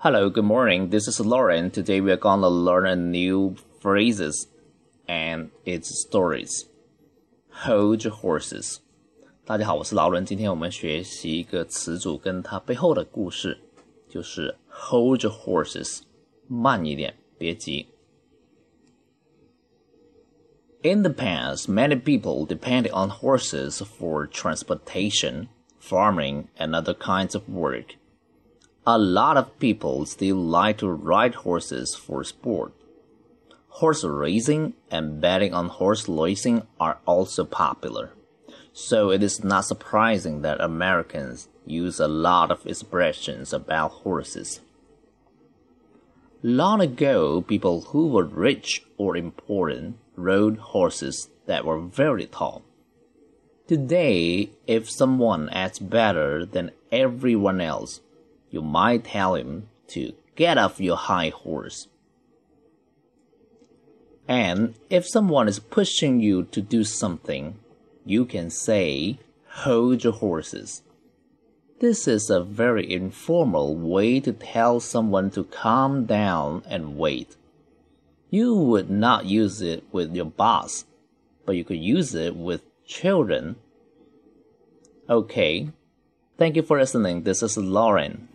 Hello, good morning. This is Lauren. Today we are gonna learn a new phrases and its stories. Hold horses. 大家好，我是劳伦。今天我们学习一个词组跟它背后的故事，就是 hold horses。慢一点，别急。In the past, many people depended on horses for transportation, farming, and other kinds of work. A lot of people still like to ride horses for sport. Horse racing and betting on horse racing are also popular. So it is not surprising that Americans use a lot of expressions about horses. Long ago, people who were rich or important rode horses that were very tall. Today, if someone acts better than everyone else, you might tell him to get off your high horse. And if someone is pushing you to do something, you can say, hold your horses. This is a very informal way to tell someone to calm down and wait. You would not use it with your boss, but you could use it with children. Okay. Thank you for listening. This is Lauren.